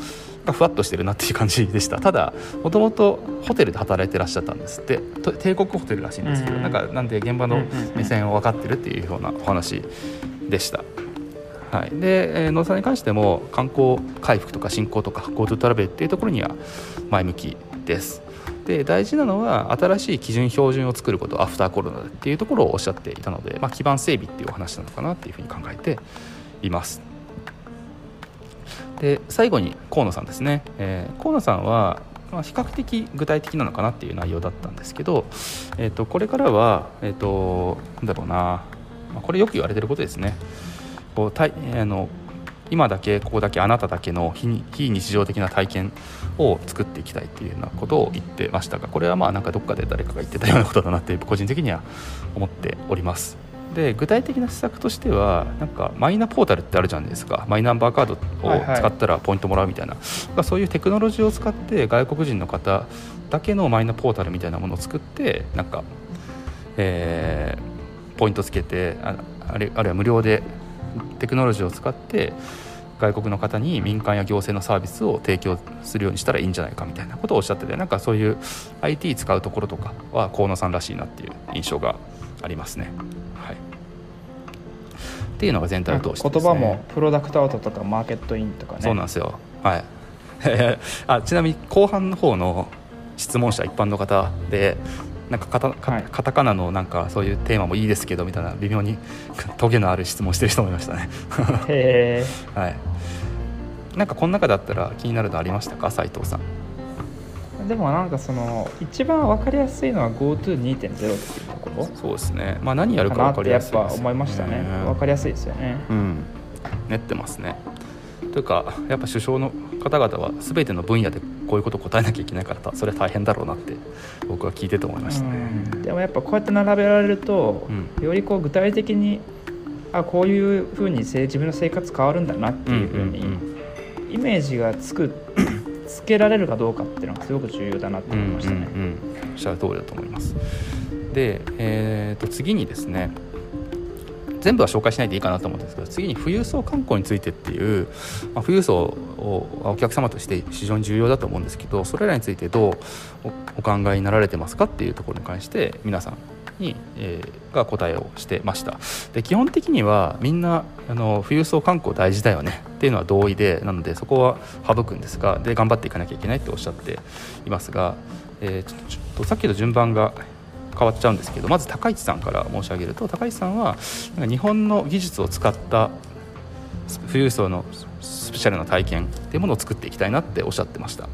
Speaker 2: ふわっとしてるなっていう感じでした。ただもともとホテルで働いてらっしゃったんですって。帝国ホテルらしいんですけど、なんかなんで現場の目線を分かってるっていうようなお話でした。はい、で、えー、野田さんに関しても観光回復とか振興とか GoTo トラベルっていうところには前向きです。で大事なのは新しい基準標準を作ることアフターコロナっていうところをおっしゃっていたので、まあ、基盤整備っていうお話なのかなっていうふうに考えています。で最後に河野さんですね、えー、河野さんは、まあ、比較的具体的なのかなっていう内容だったんですけど、えーと、これからは、えーと、なんだろうな、まあ、これよく言われてることですねこうたいあの今だけここだけあなただけの非非日常的な体験を作っていきたいっていうようなことを言ってましたがこれはまあなんかどっかで誰かが言ってたようなことだなって 個人的には思っております。で具体的な施策としてはなんかマイナポータルってあるじゃないですかマイナンバーカードを使ったらポイントもらうみたいな、はいはい、そういうテクノロジーを使って外国人の方だけのマイナポータルみたいなものを作ってなんか、えー、ポイントつけてああるいは無料でテクノロジーを使って外国の方に民間や行政のサービスを提供するようにしたらいいんじゃないかみたいなことをおっしゃっててなんかそういう IT 使うところとかは河野さんらしいなっていう印象がありますね。はい、っていうのが全体を通して、
Speaker 1: ね、言葉もプロダクトアウトとかマーケットインとかね。
Speaker 2: そうなんですよ。はい。あちなみに後半の方の質問者一般の方でなんかカタカ
Speaker 1: はい。
Speaker 2: カタカナのなんかそういうテーマもいいですけどみたいな微妙に トゲのある質問してる人もいましたね。
Speaker 1: へえ
Speaker 2: はい。なんかこの中だったら気になるのありましたか斉藤さん？
Speaker 1: でもなんかその一番分かりやすいのは GoTo2.0 っていうところ。
Speaker 2: そうですね。まあ何やる
Speaker 1: か
Speaker 2: か分かり
Speaker 1: やっ
Speaker 2: やすいですよ
Speaker 1: ぱ思いましたね。分かりやすいですよね。
Speaker 2: うん。練ってますねというかやっぱ首相の方々は全ての分野でこういうことを答えなきゃいけないからそれは大変だろうなって僕は聞いてて思いましたね。
Speaker 1: うん。でもやっぱこうやって並べられると、
Speaker 2: う
Speaker 1: よりこう具体的にあこういうふうにせ自分の生活変わるんだなっていうふうに、イメージがつくつけられるかどうかっていうのがすごく重要だなって思いましたね。
Speaker 2: うんうんうん。おっしゃる通りだと思います。で、えー、と次にですね全部は紹介しないでいいかなと思うんですけど次に富裕層観光についてっていう、まあ、富裕層をお客様として非常に重要だと思うんですけどそれらについてどうお考えになられてますかっていうところに関して皆さんに、えーが答えをしてました。で基本的にはみんなあの富裕層観光大事だよねっていうのは同意でなのでそこは省くんですがで頑張っていかなきゃいけないっておっしゃっていますが、えーちょっとさっきと順番が変わっちゃうんですけどまず高市さんから申し上げると高市さんはなんか日本の技術を使った富裕層のスペシャルな体験っていうものを作っていきたいなっておっしゃってました。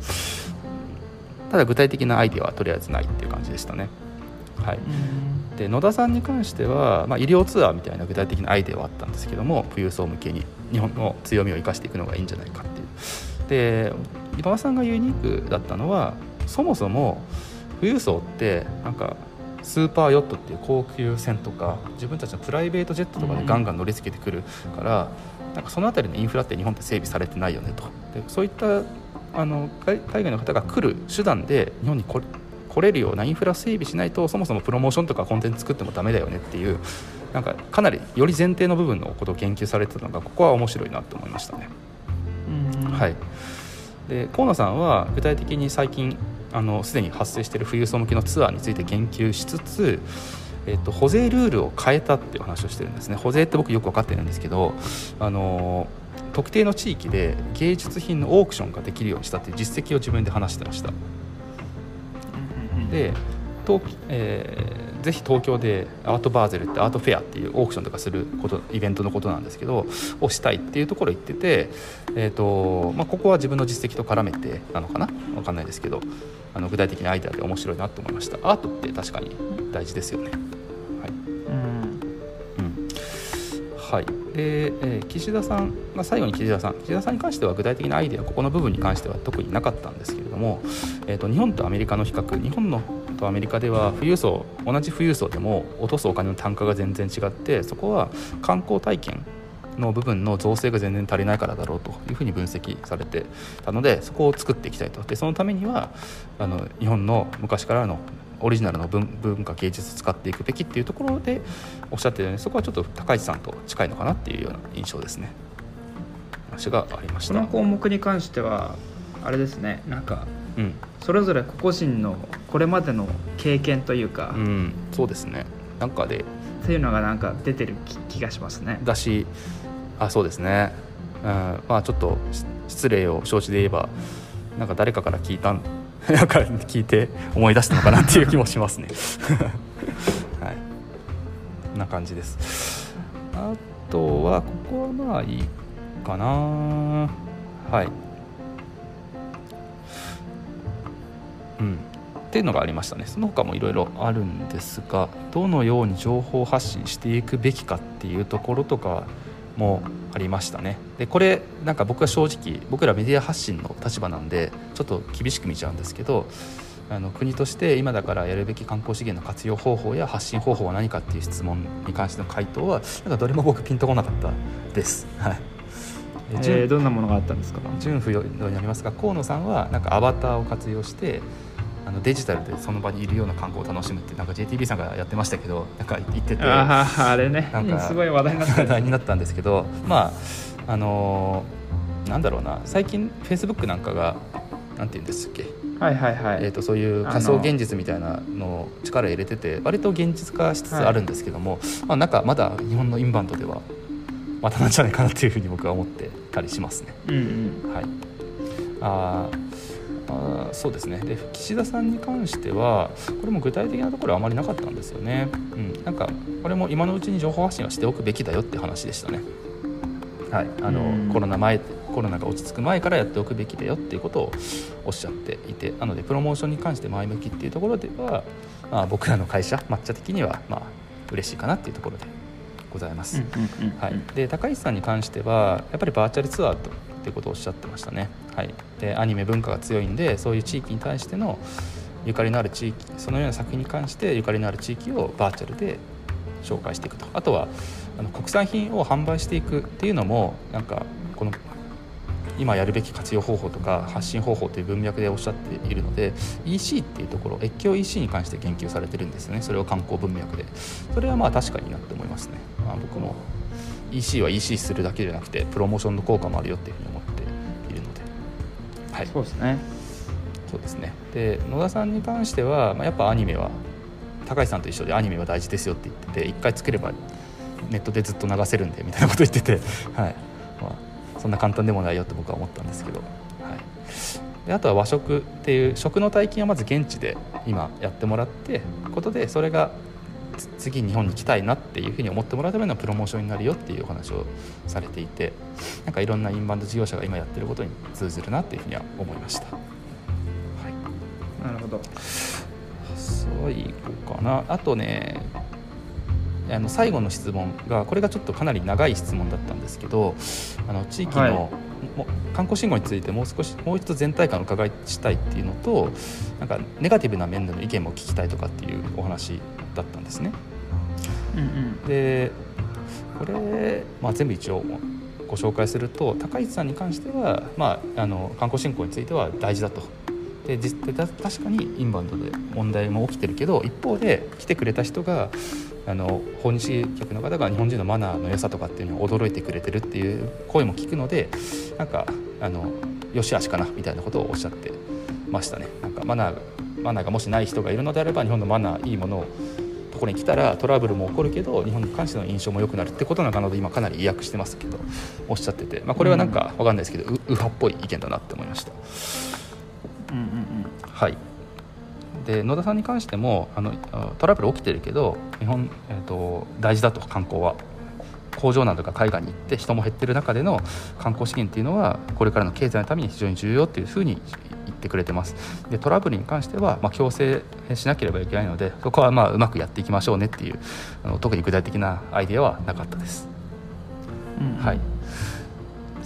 Speaker 2: ただ具体的なアイデアはとりあえずないっていう感じでしたね。はい。で野田さんに関しては、まあ、医療ツアーみたいな具体的なアイデアはあったんですけども富裕層向けに日本の強みを生かしていくのがいいんじゃないかっていう。で今田さんがユニークだったのはそもそも富裕層ってなんかスーパーヨットっていう高級船とか自分たちのプライベートジェットとかでガンガン乗りつけてくるから、なんかその辺りのインフラって日本って整備されてないよねと。でそういったあの海海外の方が来る手段で日本に来れ来れるようなインフラ整備しないとそもそもプロモーションとかコンテンツ作ってもダメだよねっていうなんかかなりより前提の部分のことを研究されてたのがここは面白いなと思いましたね。
Speaker 1: うん。
Speaker 2: はい、で河野さんは具体的に最近あのすでに発生している富裕層向けのツアーについて言及しつつ、えっと、保税ルールを変えたっていう話をしてるんですね。保税って僕よく分かってるんですけどあの特定の地域で芸術品のオークションができるようにしたっていう実績を自分で話してました。で東、えーぜひ東京でアートバーゼルってアートフェアっていうオークションとかすることイベントのことなんですけどをしたいっていうところ言ってて、えーとまあ、ここは自分の実績と絡めてなのかな？分かんないですけど。あの具体的なアイデアで面白いなと思いました。アートって確かに大事ですよね。はい。
Speaker 1: うん。
Speaker 2: うん。はい。でえー岸田さん、まあ、最後に岸田さん。岸田さんに関しては具体的なアイデアここの部分に関しては特になかったんですけれども、えー、と日本とアメリカの比較日本のとアメリカでは富裕層同じ富裕層でも落とすお金の単価が全然違ってそこは観光体験の部分の造成が全然足りないからだろうというふうに分析されてたのでそこを作っていきたいと。でそのためにはあの日本の昔からのオリジナルの文文化芸術を使っていくべきっていうところでおっしゃってるようにそこはちょっと高市さんと近いのかなっていうような印象ですね。話がありました
Speaker 1: この項目に関してはあれですね。なんか
Speaker 2: うん、
Speaker 1: それぞれ個々人のこれまでの経験というか、っ
Speaker 2: うん、そうですね。なんかで
Speaker 1: ていうのがなんか出てる気気がしますね。
Speaker 2: だしあそうですね、うん、まあちょっと失礼を承知で言えばなんか誰かから聞いたん なんか聞いて思い出したのかなっていう気もしますね。はい。な感じです。あとはここはまあいいかな。はい。うん。っていうのがありましたね。その他もいろいろあるんですがどのように情報発信していくべきかっていうところとかもありましたね。でこれなんか僕は正直僕らメディア発信の立場なんでちょっと厳しく見ちゃうんですけどあの国として今だからやるべき観光資源の活用方法や発信方法は何かっていう質問に関しての回答はなんかどれも僕ピンとこなかったです。はい。
Speaker 1: えーどんなものがあったんですか？
Speaker 2: 順不要になりますが河野さんはなんかアバターを活用してあのデジタルでその場にいるような観光を楽しむってなんか JTB さんがやってましたけどなんか言ってて
Speaker 1: あああれね。
Speaker 2: なんか
Speaker 1: すごい話題になって
Speaker 2: 話
Speaker 1: る
Speaker 2: 題になったんですけどまああのーなんだろうな最近 Facebook なんかがなんて言うんですっけ、
Speaker 1: はいはいはい、
Speaker 2: えー、とそういう仮想現実みたいなのを力入れてて割と現実化しつつあるんですけども、まあ、なんかまだ日本のインバウンドではまたなんじゃないかなっていうふうに僕は思ってたりしますね。
Speaker 1: うんうん。
Speaker 2: はい、あーあそうですね。で岸田さんに関してはこれも具体的なところはあまりなかったんですよね、うん、なんかこれも今のうちに情報発信はしておくべきだよって話でしたね。はい。あのコロナ前コロナが落ち着く前からやっておくべきだよっていうことをおっしゃっていてなのでプロモーションに関して前向きっていうところでは、まあ、僕らの会社抹茶的にはまあ嬉しいかなっていうところでございます。はい、で高市さんに関してはやっぱりバーチャルツアーとっていうことをおっしゃってましたね。はい、でアニメ文化が強いんでそういう地域に対してのゆかりのある地域そのような作品に関してゆかりのある地域をバーチャルで紹介していくと。あとはあの国産品を販売していくっていうのもなんかこの今やるべき活用方法とか発信方法という文脈でおっしゃっているので EC っていうところ越境 EC に関して言及されてるんですよね。それを観光文脈で。それはまあ確かになって思いますね、まあ、僕も EC は EC するだけじゃなくてプロモーションの効果もあるよっていうふうに思って
Speaker 1: はい。そうですね。
Speaker 2: そうですね。で野田さんに関しては、まあ、やっぱアニメは高橋さんと一緒でアニメは大事ですよって言ってて一回作ればネットでずっと流せるんでみたいなこと言ってて、はい。まあ、そんな簡単でもないよって僕は思ったんですけど、はい、であとは和食っていう食の体験をまず現地で今やってもらってことでそれが次日本に来たいなっていうふうに思ってもらうためのプロモーションになるよっていうお話をされていてなんかいろんなインバウンド事業者が今やってることに通ずるなっていうふうには思いました。はい、
Speaker 1: なるほど。
Speaker 2: 最後かな。あとねあの最後の質問がこれがちょっとかなり長い質問だったんですけどあの地域の、はい、観光信号についてもう少しもう一度全体感を伺いしたいっていうのとなんかネガティブな面での意見も聞きたいとかっていうお話だったんですね。うんうん、でこれ、まあ、全部一応ご紹介すると高市さんに関しては、まあ、あの観光振興については大事だとで実確かにインバウンドで問題も起きてるけど一方で来てくれた人があの訪日客の方が日本人のマナーの良さとかっていうのを驚いてくれてるっていう声も聞くのでなんかあのよしあしかなみたいなことをおっしゃってましたね。なんかマナーマナーがもしない人がいるのであれば日本のマナーいいものをところに来たらトラブルも起こるけど日本に関しての印象も良くなるってことなので今かなり意訳してますけどおっしゃってて、まあ、これはなんか分かんないですけど、うん、右派っぽい意見だなって思いました。うんうんうん、はいで野田さんに関してもあのトラブル起きてるけど日本、えーと、大事だと観光は。工場などが海外に行って人も減ってる中での観光資源っていうのはこれからの経済のために非常に重要っていうふうに言ってくれてます。でトラブルに関しては、まあ、強制しなければいけないのでそこはまあうまくやっていきましょうねっていうあの特に具体的なアイデアはなかったです、うん、はい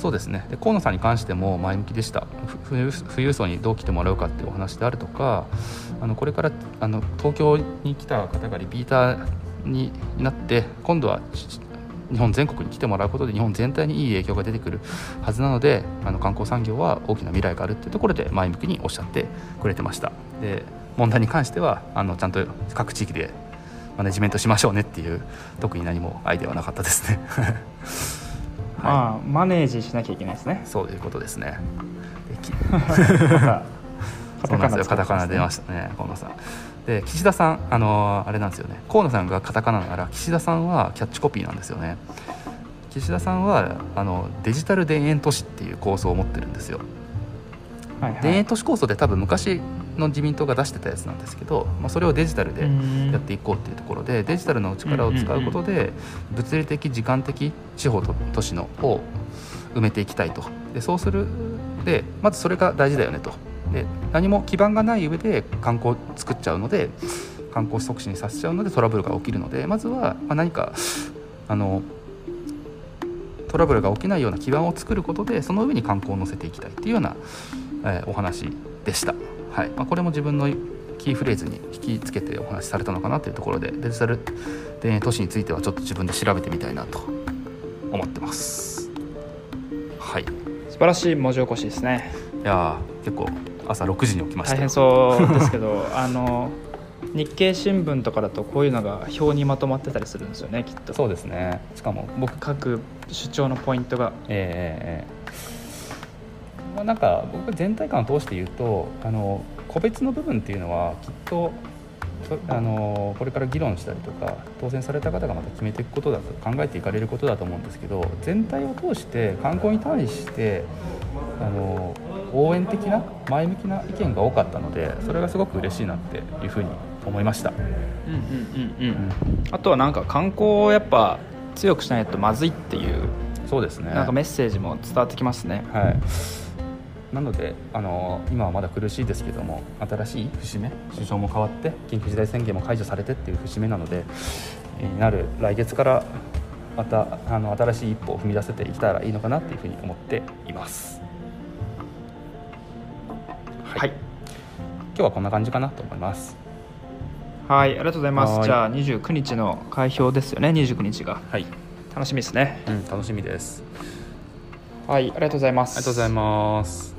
Speaker 2: そうですね。で河野さんに関しても前向きでした。富裕層にどう来てもらうかっていうお話であるとかあのこれからあの東京に来た方がリピーターになって今度は日本全国に来てもらうことで日本全体にいい影響が出てくるはずなのであの観光産業は大きな未来があるっていうところで前向きにおっしゃってくれてました。で問題に関してはあのちゃんと各地域でマネジメントしましょうねっていう特に何もアイデアはなかったですね。
Speaker 1: まあ、マネージしなきゃいけないですね。
Speaker 2: そういうことですね。そうなんですよ。カタカナ出ましたね河野さん。で岸田さんあのー、あれなんですよね。河野さんがカタカナなら岸田さんはキャッチコピーなんですよね。岸田さんはあのデジタル田園都市っていう構想を持ってるんですよ、はいはい、田園都市構想で多分昔の自民党が出してたやつなんですけど、まあ、それをデジタルでやっていこうっていうところでデジタルの力を使うことで物理的時間的地方と都市のを埋めていきたいと。でそうするでまずそれが大事だよねと。で何も基盤がない上で観光作っちゃうので観光促進させちゃうのでトラブルが起きるのでまずは何かあのトラブルが起きないような基盤を作ることでその上に観光を乗せていきたいっていうような、えー、お話でした。はい。まあ、これも自分のキーフレーズに引きつけてお話しされたのかなというところでデジタル田園都市についてはちょっと自分で調べてみたいなと思ってます。はい。
Speaker 1: 素晴らしい文字起こしですね。
Speaker 2: いや結構朝6時に起きました
Speaker 1: 大変そうですけど あの日経新聞とかだとこういうのが表にまとまってたりするんですよねきっと。
Speaker 2: そうですね。しかも
Speaker 1: 僕各主張のポイントが。
Speaker 2: ええーまあ、なんか僕全体感を通して言うとあの個別の部分っていうのはきっとあのこれから議論したりとか当選された方がまた決めていくことだと考えていかれることだと思うんですけど全体を通して観光に対してあの応援的な前向きな意見が多かったのでそれがすごく嬉しいなっていうふうに思いました、
Speaker 1: うんうんうん。うん。あとはなんか観光をやっぱ強くしないとまずいっていう
Speaker 2: そうですね。
Speaker 1: なんかメッセージも伝わってきますね。
Speaker 2: はいなのであの今はまだ苦しいですけども新しい節目首相も変わって緊急事態宣言も解除されてっていう節目なのでえーなる来月からまたあの新しい一歩を踏み出せていけたらいいのかなっていうふうに思っています。
Speaker 1: はい、
Speaker 2: 今日はこんな感じかなと思います。
Speaker 1: はい、ありがとうございま
Speaker 2: はい。
Speaker 1: すじゃあ29日の開票ですよね29日が。
Speaker 2: はい、
Speaker 1: 楽しみですね。
Speaker 2: うん、楽しみです。
Speaker 1: はいありがとうございます。
Speaker 2: ありがとうございます